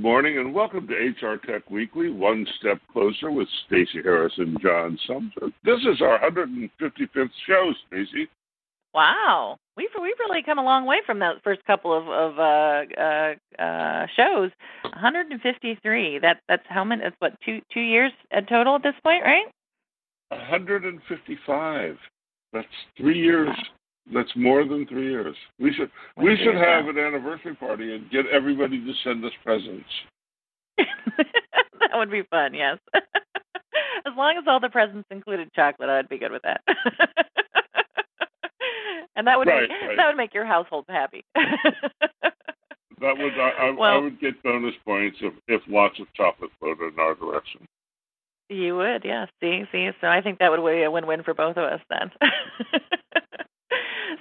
Good morning and welcome to HR Tech Weekly, One Step Closer with Stacey Harris and John Sumser. This is our 155th show, Stacey. Wow, we've we've really come a long way from those first couple of of uh, uh, uh, shows. 153. That that's how many? That's what two two years at total at this point, right? 155. That's three years. That's more than three years. We should we should have an anniversary party and get everybody to send us presents. that would be fun. Yes, as long as all the presents included chocolate, I'd be good with that. and that would right, make, right. that would make your household happy. that would I, I, well, I would get bonus points if if lots of chocolate flowed in our direction. You would, yeah. See, see. So I think that would be a win-win for both of us then.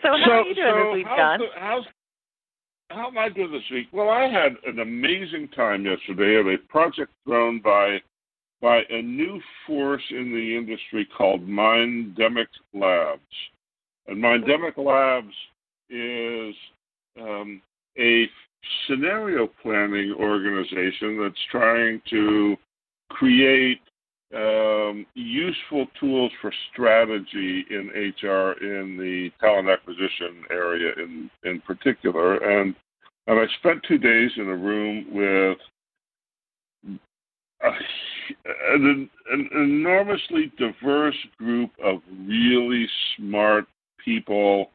So how so, are you doing so this week, how's The, how's how am I doing this week? Well, I had an amazing time yesterday at a project thrown by by a new force in the industry called Minddemic Labs. And Minddemic Labs is um, a scenario planning organization that's trying to create um, useful tools for strategy in HR in the talent acquisition area in in particular. And and I spent two days in a room with a, an, an enormously diverse group of really smart people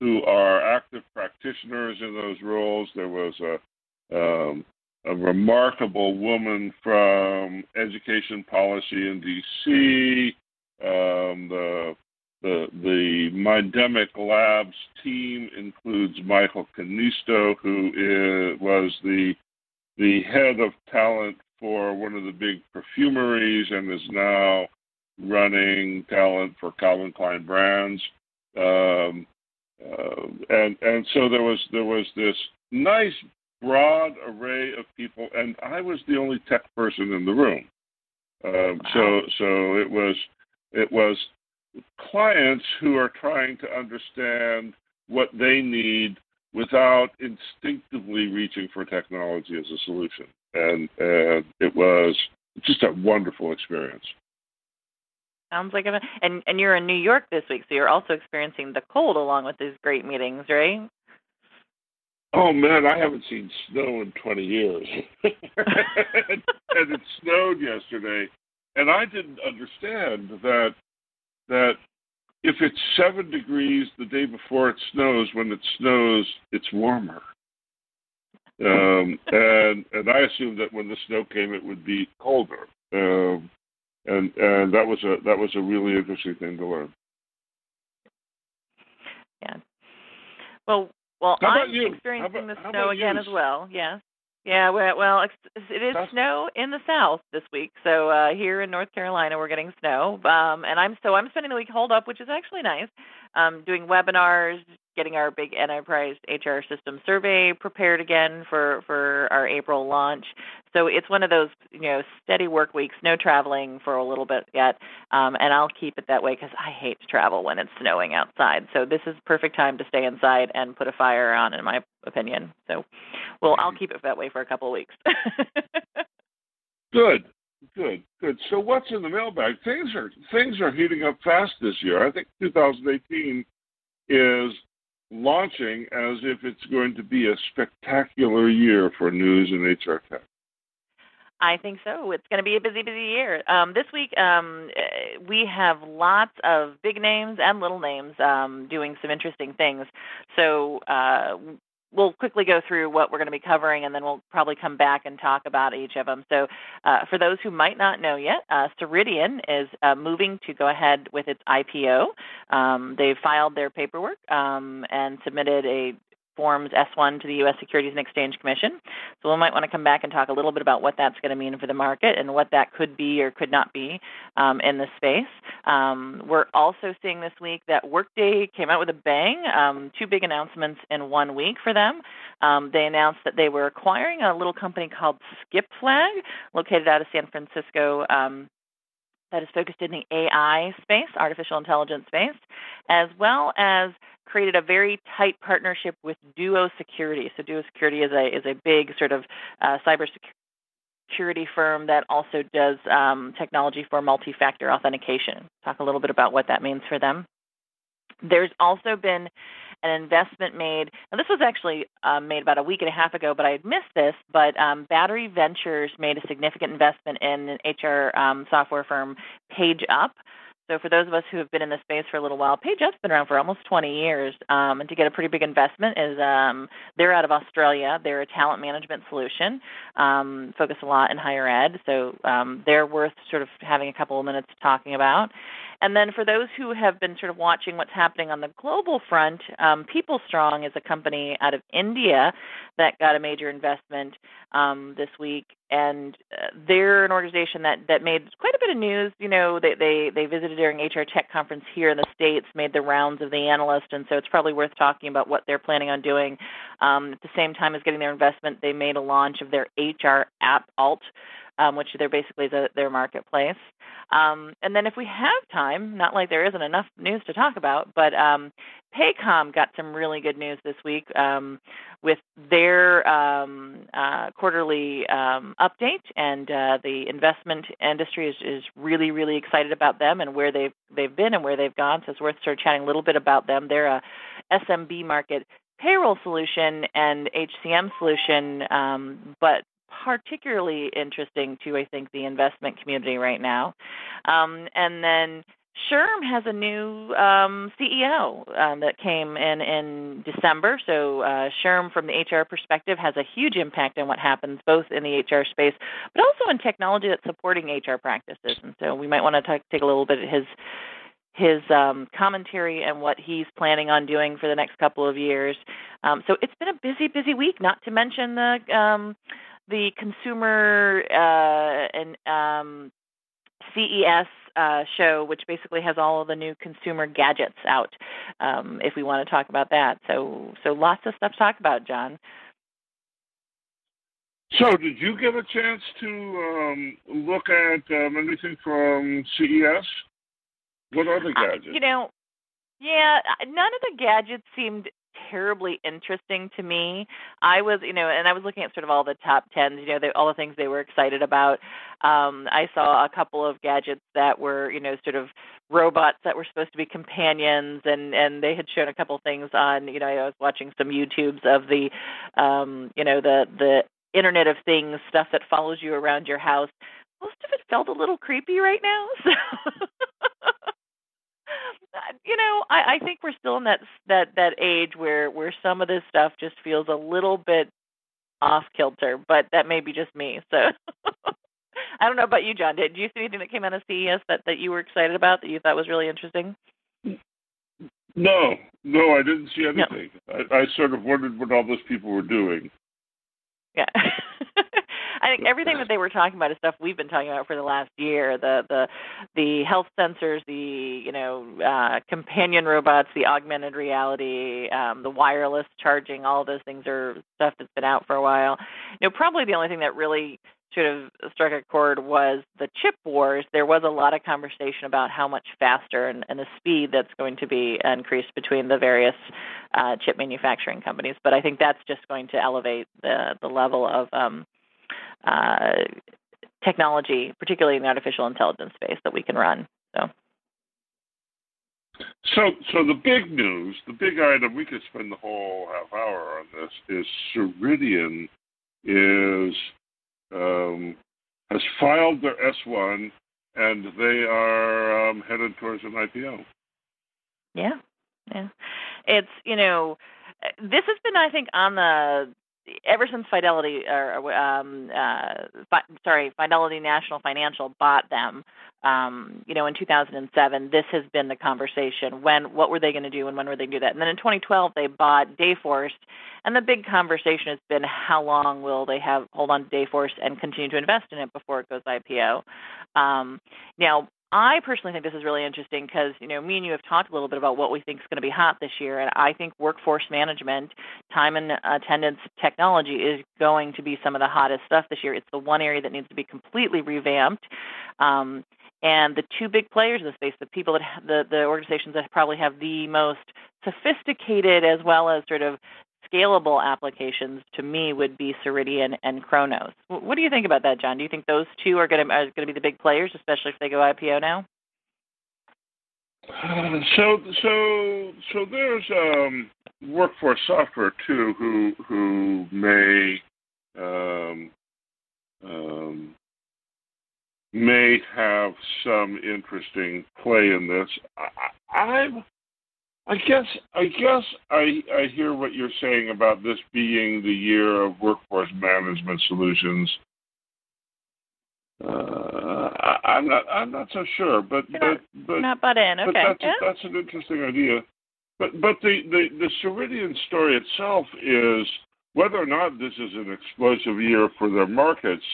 who are active practitioners in those roles. There was a um, a remarkable woman from education policy in D.C. Um, the the the Minddemic Labs team includes Michael Canisto, who is, was the the head of talent for one of the big perfumeries and is now running talent for Calvin Klein brands. Um, uh, and and so there was there was this nice broad array of people, and I was the only tech person in the room. Um, wow. So so it was it was clients who are trying to understand what they need without instinctively reaching for technology as a solution, and and it was just a wonderful experience. Sounds like a and and you're in New York this week, so you're also experiencing the cold along with these great meetings, right? Oh man, I haven't seen snow in 20 years. and it snowed yesterday, and I didn't understand that that if it's 7 degrees the day before it snows, when it snows, it's warmer. Um, and and I assumed that when the snow came, it would be colder. Um, and and that was a that was a really interesting thing to learn. Yeah. Well, well, I'm you? experiencing about- the snow again you? as well. Yes. Yeah. Well, well, it's- it is snow in the south this week. So uh, here in North Carolina, we're getting snow. Um, and I'm so I'm spending the week holed up, which is actually nice. Um, doing webinars, getting our big enterprise HR system survey prepared again for for our April launch. So it's one of those you know steady work weeks, no traveling for a little bit yet, um, and I'll keep it that way because I hate to travel when it's snowing outside. So this is perfect time to stay inside and put a fire on, in my opinion. So, well, I'll keep it that way for a couple of weeks. Good, good, good. So what's in the mailbag? Things are things are heating up fast this year. I think 2018 is launching as if it's going to be a spectacular year for news and HR tech. I think so. It's going to be a busy, busy year. Um, this week, um, we have lots of big names and little names um, doing some interesting things. So uh, we'll quickly go through what we're going to be covering, and then we'll probably come back and talk about each of them. So, uh, for those who might not know yet, uh, Ceridian is uh, moving to go ahead with its IPO. Um, they've filed their paperwork um, and submitted a Forms S1 to the U.S. Securities and Exchange Commission. So we might want to come back and talk a little bit about what that's going to mean for the market and what that could be or could not be um, in this space. Um, we're also seeing this week that Workday came out with a bang, um, two big announcements in one week for them. Um, they announced that they were acquiring a little company called Skip Flag, located out of San Francisco. That is focused in the AI space, artificial intelligence space, as well as created a very tight partnership with Duo Security. So Duo Security is a is a big sort of uh, cybersecurity firm that also does um, technology for multi-factor authentication. Talk a little bit about what that means for them. There's also been an investment made. Now, this was actually um, made about a week and a half ago, but I had missed this. But um, Battery Ventures made a significant investment in an HR um, software firm, PageUp. So for those of us who have been in the space for a little while, PageUp's been around for almost 20 years, um, and to get a pretty big investment is um, they're out of Australia. They're a talent management solution, um, focus a lot in higher ed, so um, they're worth sort of having a couple of minutes talking about. And then for those who have been sort of watching what's happening on the global front, um, PeopleStrong is a company out of India that got a major investment um, this week, and uh, they're an organization that that made quite a bit of news. You know, they they they visited during HR Tech conference here in the states, made the rounds of the analyst, and so it's probably worth talking about what they're planning on doing. Um, at the same time as getting their investment, they made a launch of their HR app alt um, which they're basically the, their marketplace. Um, and then if we have time, not like there isn't enough news to talk about, but um, Paycom got some really good news this week um, with their um, uh, quarterly um, update, and uh, the investment industry is, is really, really excited about them and where they've they've been and where they've gone. So it's worth sort of chatting a little bit about them. They're a SMB market payroll solution and HCM solution, um, but particularly interesting to I think the investment community right now. Um, and then SHRM has a new um, CEO um, that came in in December. So uh, SHRM, from the HR perspective, has a huge impact on what happens both in the HR space, but also in technology that's supporting HR practices. And so we might want to take a little bit of his his um, commentary and what he's planning on doing for the next couple of years. Um, so it's been a busy, busy week. Not to mention the um, the consumer uh, and um, CES uh, show, which basically has all of the new consumer gadgets out. Um, if we want to talk about that, so so lots of stuff to talk about, John. So, did you get a chance to um, look at um, anything from CES? What other gadgets? Uh, you know, yeah, none of the gadgets seemed terribly interesting to me. I was, you know, and I was looking at sort of all the top tens, you know, they, all the things they were excited about. Um, I saw a couple of gadgets that were, you know, sort of robots that were supposed to be companions, and and they had shown a couple things on, you know, I was watching some YouTubes of the, um, you know, the the Internet of Things stuff that follows you around your house. Most of it felt a little creepy right now, so. You know, I, I think we're still in that that that age where where some of this stuff just feels a little bit off kilter, but that may be just me. So I don't know about you, John. Did, did you see anything that came out of CES that that you were excited about that you thought was really interesting? No, no, I didn't see anything. No. I, I sort of wondered what all those people were doing. Yeah. I think everything that they were talking about is stuff we've been talking about for the last year. The the the health sensors, the you know uh, companion robots, the augmented reality, um, the wireless charging. All those things are stuff that's been out for a while. You know, probably the only thing that really sort of struck a chord was the chip wars. There was a lot of conversation about how much faster and, and the speed that's going to be increased between the various uh, chip manufacturing companies. But I think that's just going to elevate the the level of um, uh, technology, particularly in the artificial intelligence space, that we can run. So. So, so the big news, the big item, we could spend the whole half hour on this. Is Ceridian is um, has filed their S one, and they are um, headed towards an IPO. Yeah, yeah. It's you know, this has been I think on the ever since Fidelity or um, uh, fi- sorry Fidelity National Financial bought them, um, you know, in 2007, this has been the conversation. When what were they going to do, and when were they going to do that? And then in 2012, they bought Dayforce, and the big conversation has been how long will they have hold on to Dayforce and continue to invest in it before it goes IPO. Um, now, I personally think this is really interesting because you know me and you have talked a little bit about what we think is going to be hot this year, and I think workforce management, time and attendance technology is going to be some of the hottest stuff this year. It's the one area that needs to be completely revamped. Um, and the two big players in the space, the people that the the organizations that probably have the most sophisticated as well as sort of scalable applications to me would be Ceridian and Kronos. What do you think about that, John? Do you think those two are going to are going to be the big players, especially if they go IPO now? Uh, so so so there's um, workforce software too, who who may um, um, may have some interesting play in this. I, I'm, I guess, I guess I I hear what you're saying about this being the year of workforce management solutions. Uh, I, am not, I'm not so sure, but you're but not, but not butt in. Okay, that's yeah. that's an interesting idea. But but the, the the Ceridian story itself is whether or not this is an explosive year for their markets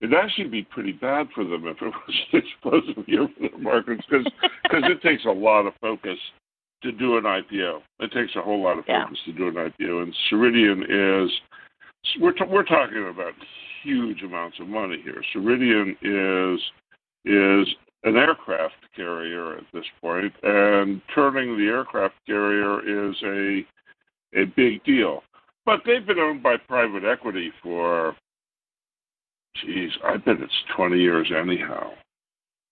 It'd actually be pretty bad for them if it was an explosive year for the markets because it takes a lot of focus to do an IPO. It takes a whole lot of focus yeah. to do an IPO, and Ceridian is we're t- we're talking about huge amounts of money here. Ceridian is is an aircraft carrier at this point, and turning the aircraft carrier is a a big deal. But they've been owned by private equity for geez, I bet it's 20 years anyhow.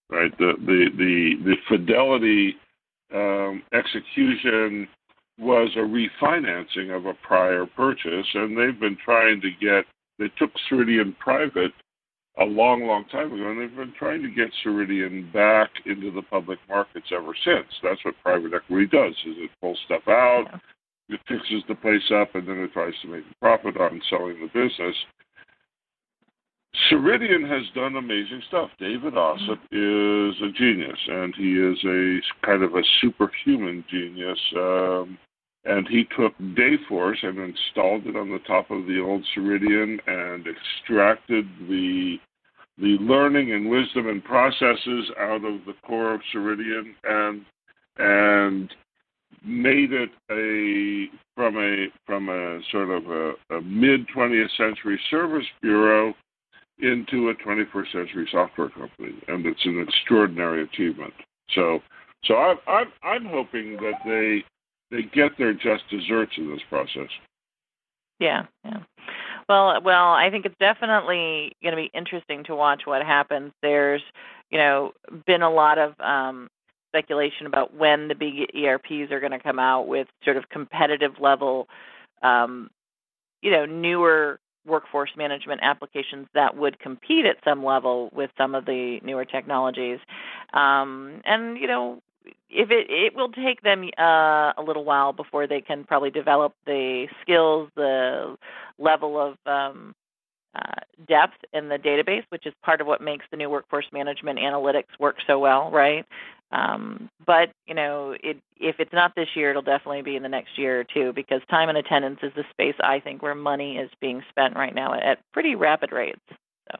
Right? The the the the fidelity um, execution was a refinancing of a prior purchase, and they've been trying to get. They took Ceridian private a long, long time ago, and they've been trying to get Ceridian back into the public markets ever since. That's what private equity does: is it pulls stuff out, it fixes the place up, and then it tries to make a profit on selling the business. Ceridian has done amazing stuff. David Ossip is a genius, and he is a kind of a superhuman genius. Um, and he took Dayforce and installed it on the top of the old Ceridian and extracted the the learning and wisdom and processes out of the core of Ceridian and and made it a from a from a sort of a, a mid 20th century service bureau into a 21st century software company, and it's an extraordinary achievement. So, so I'm I'm, I'm hoping that they they get their just desserts in this process. Yeah, yeah. Well, well, I think it's definitely going to be interesting to watch what happens. There's, you know, been a lot of um, speculation about when the big ERPs are going to come out with sort of competitive level, um, you know, newer workforce management applications that would compete at some level with some of the newer technologies. Um, and you know, if it it will take them uh, a little while before they can probably develop the skills, the level of um, uh, depth in the database, which is part of what makes the new workforce management analytics work so well, right? Um, but you know, it, if it's not this year, it'll definitely be in the next year or two because time and attendance is the space I think where money is being spent right now at pretty rapid rates. So.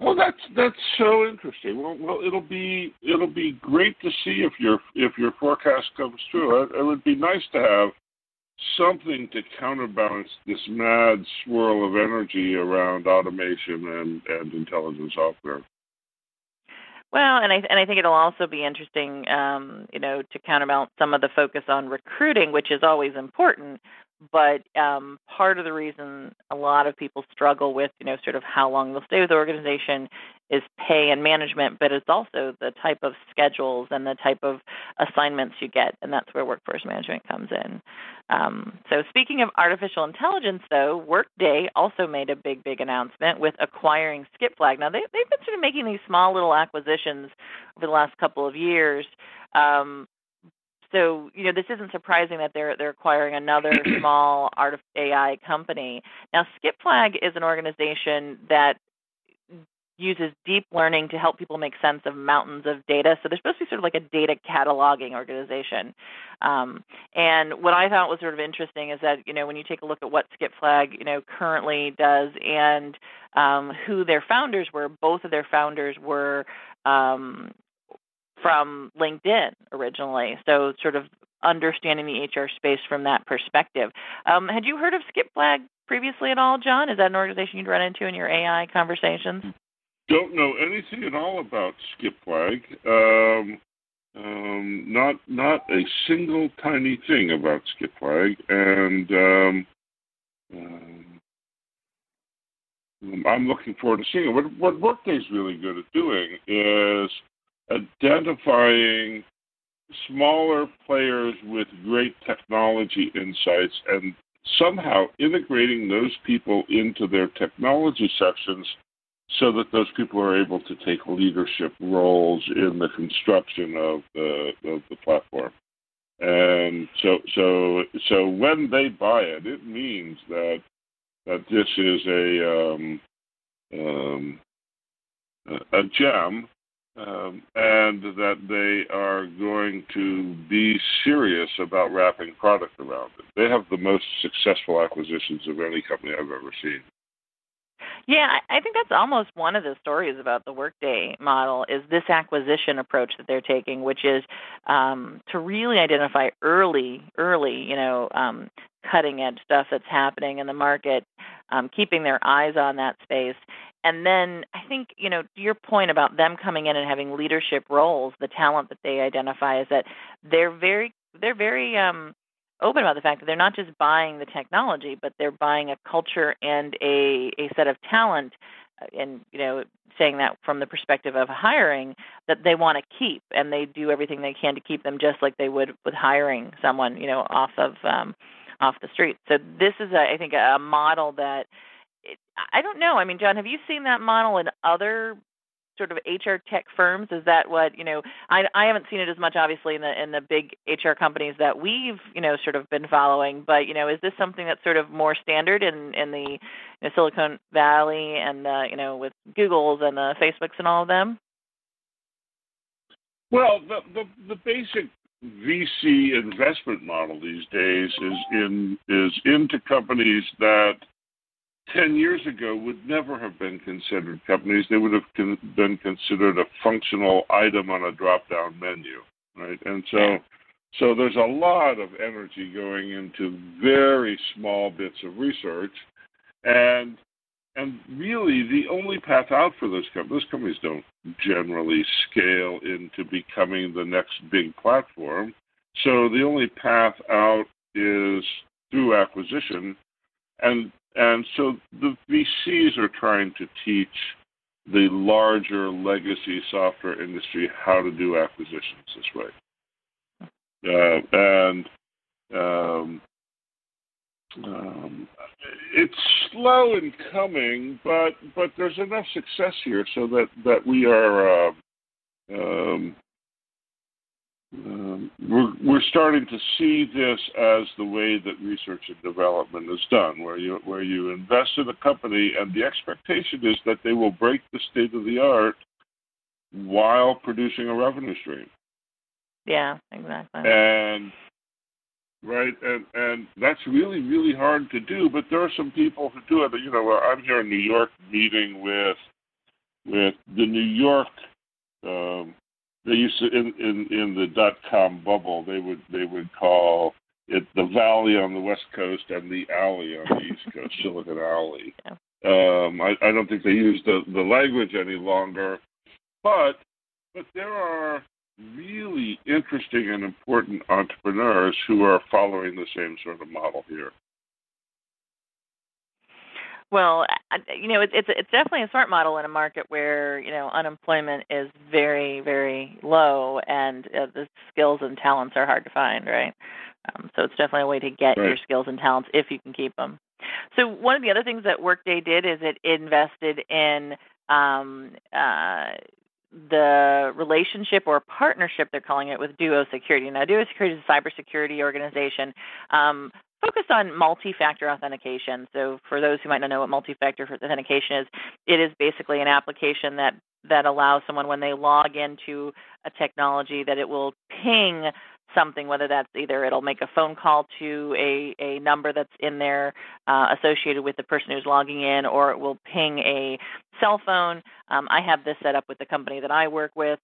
Well, that's that's so interesting. Well, well, it'll be it'll be great to see if your if your forecast comes true. It, it would be nice to have something to counterbalance this mad swirl of energy around automation and, and intelligent software. Well, and I and I think it'll also be interesting, um, you know, to counterbalance some of the focus on recruiting, which is always important. But um, part of the reason a lot of people struggle with, you know, sort of how long they'll stay with the organization is pay and management, but it's also the type of schedules and the type of assignments you get, and that's where workforce management comes in. Um, so, speaking of artificial intelligence, though, Workday also made a big, big announcement with acquiring SkipFlag. Now, they, they've been sort of making these small little acquisitions over the last couple of years. Um, so you know this isn't surprising that they're they're acquiring another small art AI company. Now SkipFlag is an organization that uses deep learning to help people make sense of mountains of data. So they're supposed to be sort of like a data cataloging organization. Um, and what I thought was sort of interesting is that you know when you take a look at what SkipFlag you know currently does and um, who their founders were, both of their founders were um, from LinkedIn originally. So sort of understanding the HR space from that perspective. Um, had you heard of SkipFlag previously at all, John? Is that an organization you'd run into in your AI conversations? don't know anything at all about SkipFlag. Um, um, not not a single tiny thing about SkipFlag, and um, um, I'm looking forward to seeing it. What, what Workday's really good at doing is identifying smaller players with great technology insights and somehow integrating those people into their technology sections so that those people are able to take leadership roles in the construction of the of the platform. And so so so when they buy it, it means that that this is a um, um, a gem, um, and that they are going to be serious about wrapping product around it. They have the most successful acquisitions of any company I've ever seen. Yeah, I think that's almost one of the stories about the Workday model is this acquisition approach that they're taking, which is um, to really identify early, early, you know, um, cutting edge stuff that's happening in the market, um, keeping their eyes on that space. And then I think, you know, your point about them coming in and having leadership roles, the talent that they identify is that they're very they're very um open about the fact that they're not just buying the technology, but they're buying a culture and a, a set of talent, uh, and you know, saying that from the perspective of hiring that they want to keep, and they do everything they can to keep them, just like they would with hiring someone, you know, off of um, off the street. So this is, a, I think, a model that. I don't know. I mean, John, have you seen that model in other sort of HR tech firms? Is that what you know? I I haven't seen it as much, obviously, in the in the big HR companies that we've you know sort of been following. But you know, is this something that's sort of more standard in in the you know, Silicon Valley and the you know with Google's and the Facebooks and all of them? Well, the the, the basic VC investment model these days is in is into companies that 10 years ago would never have been considered companies. They would have con- been considered a functional item on a drop down menu, right? And so, so there's a lot of energy going into very small bits of research. And and really, the only path out for those companies, those companies don't generally scale into becoming the next big platform. So the only path out is through acquisition. And and so the VCs are trying to teach the larger legacy software industry how to do acquisitions this way. Uh, and um, um, it's slow in coming, but but there's enough success here so that that we are uh, um, um, we're, we're starting to see this as the way that research and development is done, where you where you invest in a company and the expectation is that they will break the state of the art while producing a revenue stream. Yeah, exactly. And right, and and that's really really hard to do. But there are some people who do it. You know, I'm here in New York meeting with with the New York um, they used to in in in the dot com bubble they would they would call it the valley on the west coast and the alley on the east coast silicon alley yeah. um i i don't think they use the the language any longer but but there are really interesting and important entrepreneurs who are following the same sort of model here well, you know, it's it's it's definitely a smart model in a market where you know unemployment is very very low and uh, the skills and talents are hard to find, right? Um, so it's definitely a way to get right. your skills and talents if you can keep them. So one of the other things that Workday did is it invested in um, uh, the relationship or partnership they're calling it with Duo Security. Now, Duo Security is a cybersecurity organization um, focused on multi-factor authentication. So, for those who might not know what multi-factor authentication is, it is basically an application that that allows someone when they log into a technology that it will ping something, whether that's either it'll make a phone call to a, a number that's in there uh, associated with the person who's logging in, or it will ping a cell phone. Um, I have this set up with the company that I work with.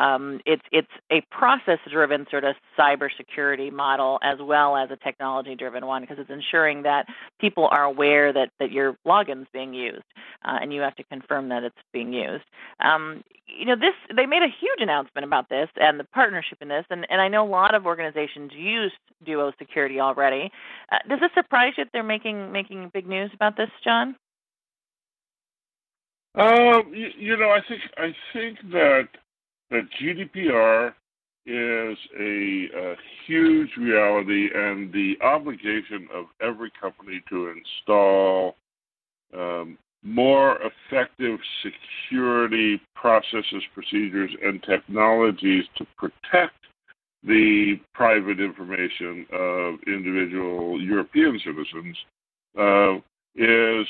Um, it's it's a process-driven sort of cybersecurity model as well as a technology-driven one because it's ensuring that people are aware that that your login's being used, uh, and you have to confirm that it's being used. Um, you know, this they made a huge announcement about this and the partnership in this, and, and I know a lot of organizations use Duo Security already. Uh, does this surprise you that they're making making big news about this, John? Um, you, you know, I think I think that that GDPR is a, a, huge reality, and the obligation of every company to install um, more effective security processes, procedures, and technologies to protect the private information of individual European citizens uh, is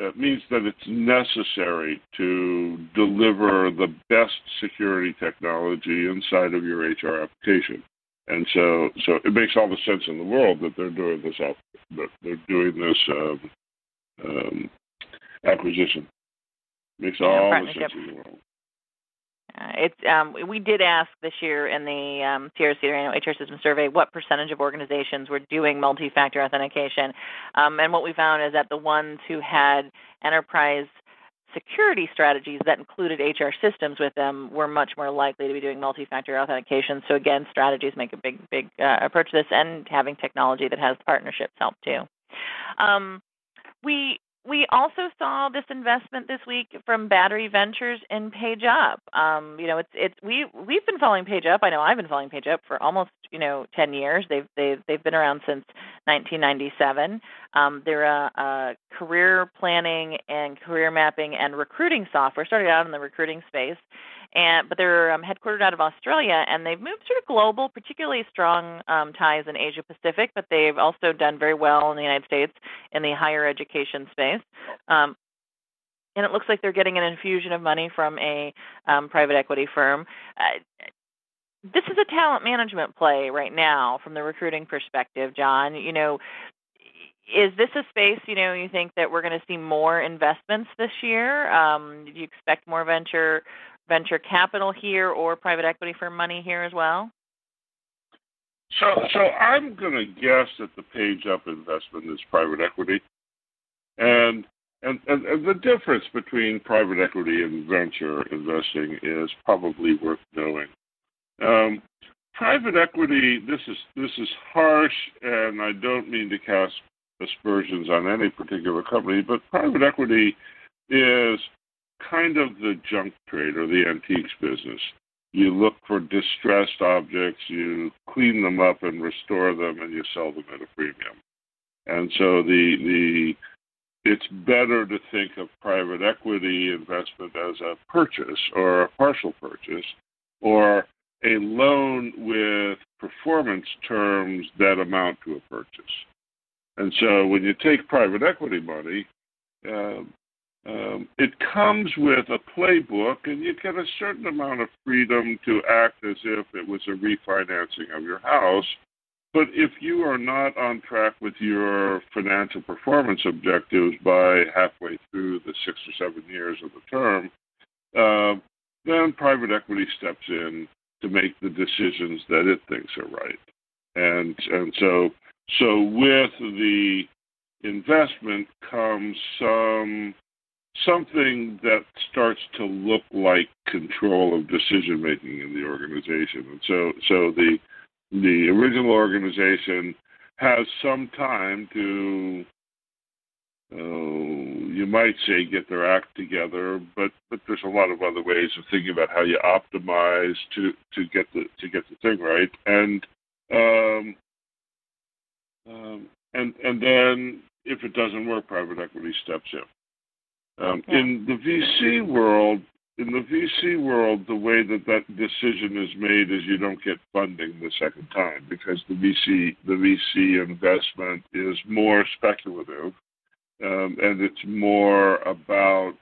uh, means that it's necessary to deliver the best security technology inside of your HR application. And so, so it makes all the sense in the world that they're doing this. That they're doing this um, um, acquisition. Makes all the sense in the world. Uh, it's um, we did ask this year in the um, TRC HR System Survey what percentage of organizations were doing multi-factor authentication, um, and what we found is that the ones who had enterprise security strategies that included HR systems with them were much more likely to be doing multi-factor authentication. So again, strategies make a big, big uh, approach to this, and having technology that has partnerships help too. Um, we we also saw this investment this week from Battery Ventures in PageUp. Um, you know, it's it's we we've been following PageUp. I know I've been following PageUp for almost you know 10 years. They've they've they've been around since 1997. Um, they're a, a career planning and career mapping and recruiting software. Started out in the recruiting space, and but they're um, headquartered out of Australia, and they've moved sort of global, particularly strong um, ties in Asia Pacific, but they've also done very well in the United States in the higher education space. Um, and it looks like they're getting an infusion of money from a um, private equity firm. Uh, this is a talent management play right now from the recruiting perspective, John. You know, is this a space you know you think that we're going to see more investments this year? Um, do you expect more venture venture capital here or private equity firm money here as well? So, so I'm going to guess that the PageUp investment is private equity, and and, and and the difference between private equity and venture investing is probably worth knowing. Um, private equity, this is this is harsh, and I don't mean to cast aspersions on any particular company, but private equity is kind of the junk trade or the antiques business. You look for distressed objects, you clean them up and restore them, and you sell them at a premium. And so the the it's better to think of private equity investment as a purchase or a partial purchase or a loan with performance terms that amount to a purchase. And so when you take private equity money, uh, um, it comes with a playbook, and you get a certain amount of freedom to act as if it was a refinancing of your house. But if you are not on track with your financial performance objectives by halfway through the six or seven years of the term, uh, then private equity steps in to make the decisions that it thinks are right. And and so so with the investment comes some something that starts to look like control of decision making in the organization. And so, so the the original organization has some time to, uh, you might say, get their act together. But but there's a lot of other ways of thinking about how you optimize to to get the to get the thing right. And um, um, and and then if it doesn't work, private equity steps in. Um, yeah. In the VC world, in the VC world, the way that that decision is made is you don't get funding the second time because the VC the VC investment is more speculative, um, and it's more about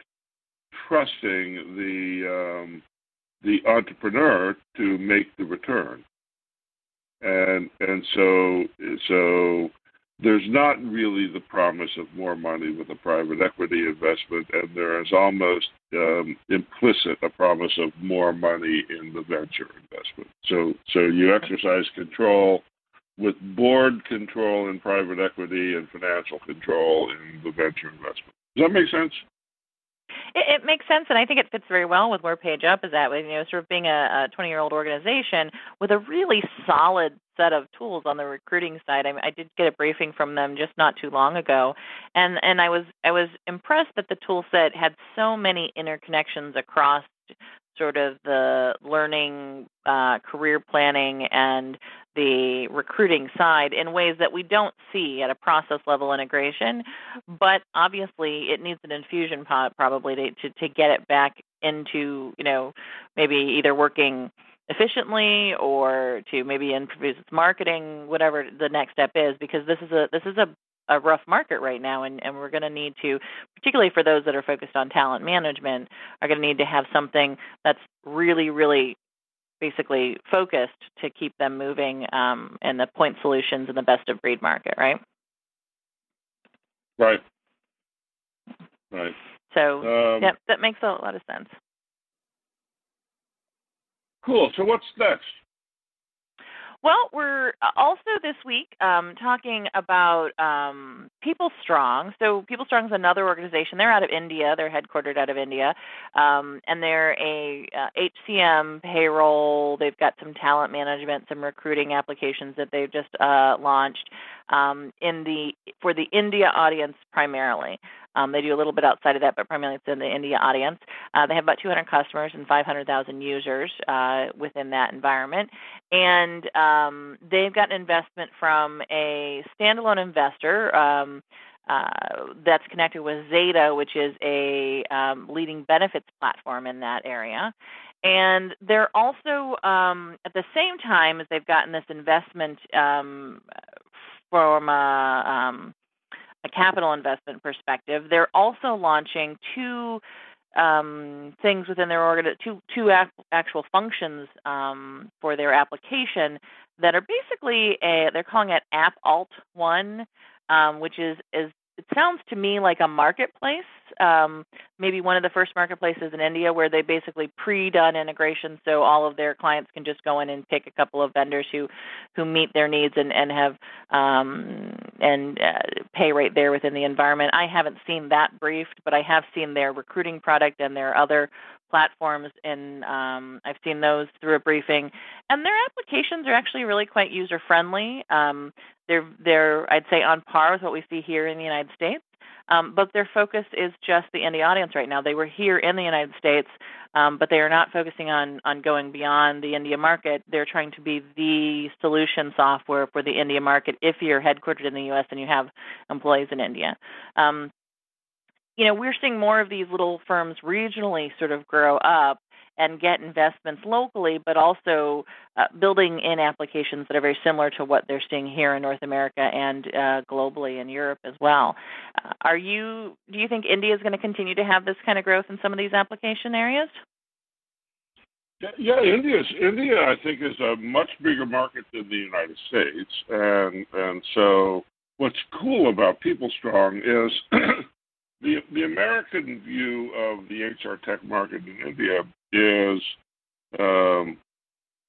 trusting the um, the entrepreneur to make the return, and and so so there's not really the promise of more money with a private equity investment, and there is almost um, implicit a promise of more money in the venture investment. So, so you exercise control with board control in private equity and financial control in the venture investment. Does that make sense? It, it, makes sense, and I think it fits very well with where PageUp is at. With you know, sort of being a 20 year old organization with a really solid set of tools on the recruiting side. I, I did get a briefing from them just not too long ago, and and I was I was impressed that the tool set had so many interconnections across sort of the learning, uh, career planning, and the recruiting side in ways that we don't see at a process level integration. But obviously, it needs an infusion pod probably to, to, to get it back into, you know, maybe either working efficiently or to maybe introduce its marketing, whatever the next step is, because this is a this is a a rough market right now, and, and we're going to need to, particularly for those that are focused on talent management, are going to need to have something that's really, really basically focused to keep them moving um, in the point solutions and the best of breed market, right? Right. Right. So, um, yeah, that makes a lot of sense. Cool. So, what's next? Well, we're uh, also this week um, talking about um, People Strong. So, PeopleStrong is another organization. They're out of India. They're headquartered out of India, um, and they're a uh, HCM payroll. They've got some talent management, some recruiting applications that they've just uh, launched um, in the for the India audience primarily. Um, they do a little bit outside of that, but primarily it's in the India audience. Uh, they have about 200 customers and 500,000 users uh, within that environment. And um, they've got an investment from a standalone investor. Um, uh, that's connected with Zeta, which is a um, leading benefits platform in that area. And they're also, um, at the same time as they've gotten this investment um, from a, um, a capital investment perspective. They're also launching two um, things within their organ, two two actual functions um, for their application that are basically a, they're calling it App Alt One, um, which is is it sounds to me like a marketplace, um, maybe one of the first marketplaces in India where they basically pre-done integration, so all of their clients can just go in and pick a couple of vendors who who meet their needs and and have um, and uh, pay right there within the environment. I haven't seen that briefed, but I have seen their recruiting product and their other platforms and um, I've seen those through a briefing and their applications are actually really quite user friendly. Um, they're they're I'd say on par with what we see here in the United States. Um, but their focus is just the India audience right now. They were here in the United States, um, but they are not focusing on on going beyond the India market. They're trying to be the solution software for the India market. If you're headquartered in the U.S. and you have employees in India, um, you know, we're seeing more of these little firms regionally sort of grow up and get investments locally, but also uh, building in applications that are very similar to what they're seeing here in North America and uh, globally in Europe as well. Uh, are you? Do you think India is going to continue to have this kind of growth in some of these application areas? Yeah, India India I think is a much bigger market than the United States, and and so what's cool about PeopleStrong is the the American view of the HR tech market in India is um,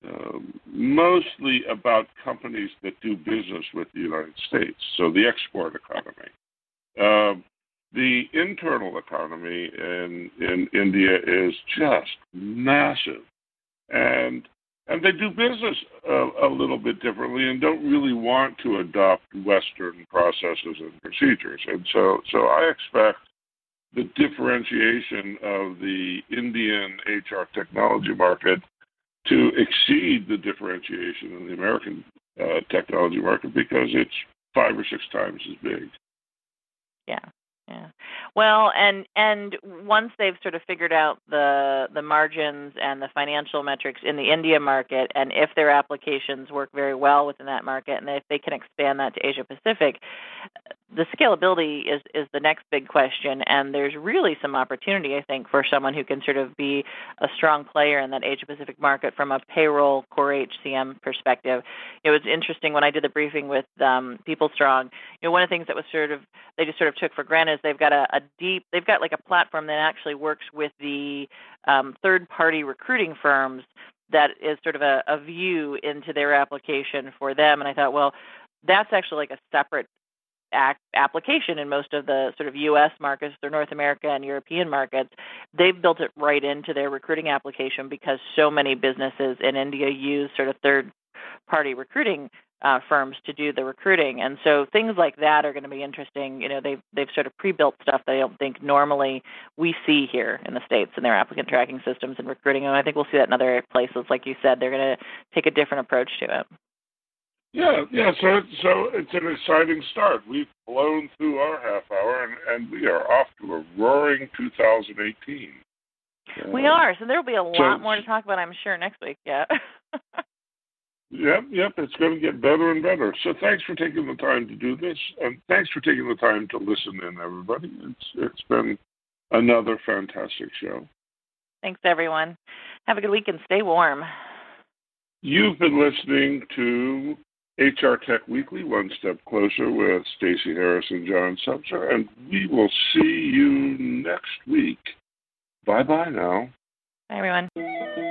uh, mostly about companies that do business with the United States, so the export economy. Uh, the internal economy in in India is just massive, and and they do business a, a, little bit differently and don't really want to adopt Western processes and procedures. And so, so I expect the differentiation of the Indian HR technology market to exceed the differentiation in the American uh, technology market because it's five or six times as big. Yeah, Yeah. Well, and and once they've sort of figured out the the margins and the financial metrics in the India market, and if their applications work very well within that market, and if they can expand that to Asia Pacific, the scalability is is the next big question. And there's really some opportunity, I think, for someone who can sort of be a strong player in that Asia Pacific market from a payroll core HCM perspective. It was interesting when I did the briefing with um, PeopleStrong. You know, one of the things that was sort of they just sort of took for granted they've got a, a deep they've got like a platform that actually works with the um, third party recruiting firms that is sort of a, a view into their application for them and i thought well that's actually like a separate application in most of the sort of U.S. markets, or North America and European markets. They've built it right into their recruiting application because so many businesses in India use sort of third party recruiting uh, firms to do the recruiting, and so things like that are going to be interesting. You know, they've they've sort of pre-built stuff that I don't think normally we see here in the states in their applicant tracking systems and recruiting, and I think we'll see that in other places. Like you said, they're going to take a different approach to it. Yeah, yeah. So, so it's an exciting start. We've blown through our half hour, and, and we are off to a roaring 2018. We are. So there'll be a so, lot more to talk about, I'm sure, next week. Yeah. Yep, yep, it's going to get better and better. So thanks for taking the time to do this, and thanks for taking the time to listen in, everybody. It's it's been another fantastic show. Thanks, everyone. Have a good week and stay warm. You've been listening to HR Tech Weekly, One Step Closer with Stacey Harris and John Sumser, and we will see you next week. Bye bye now. Bye, everyone.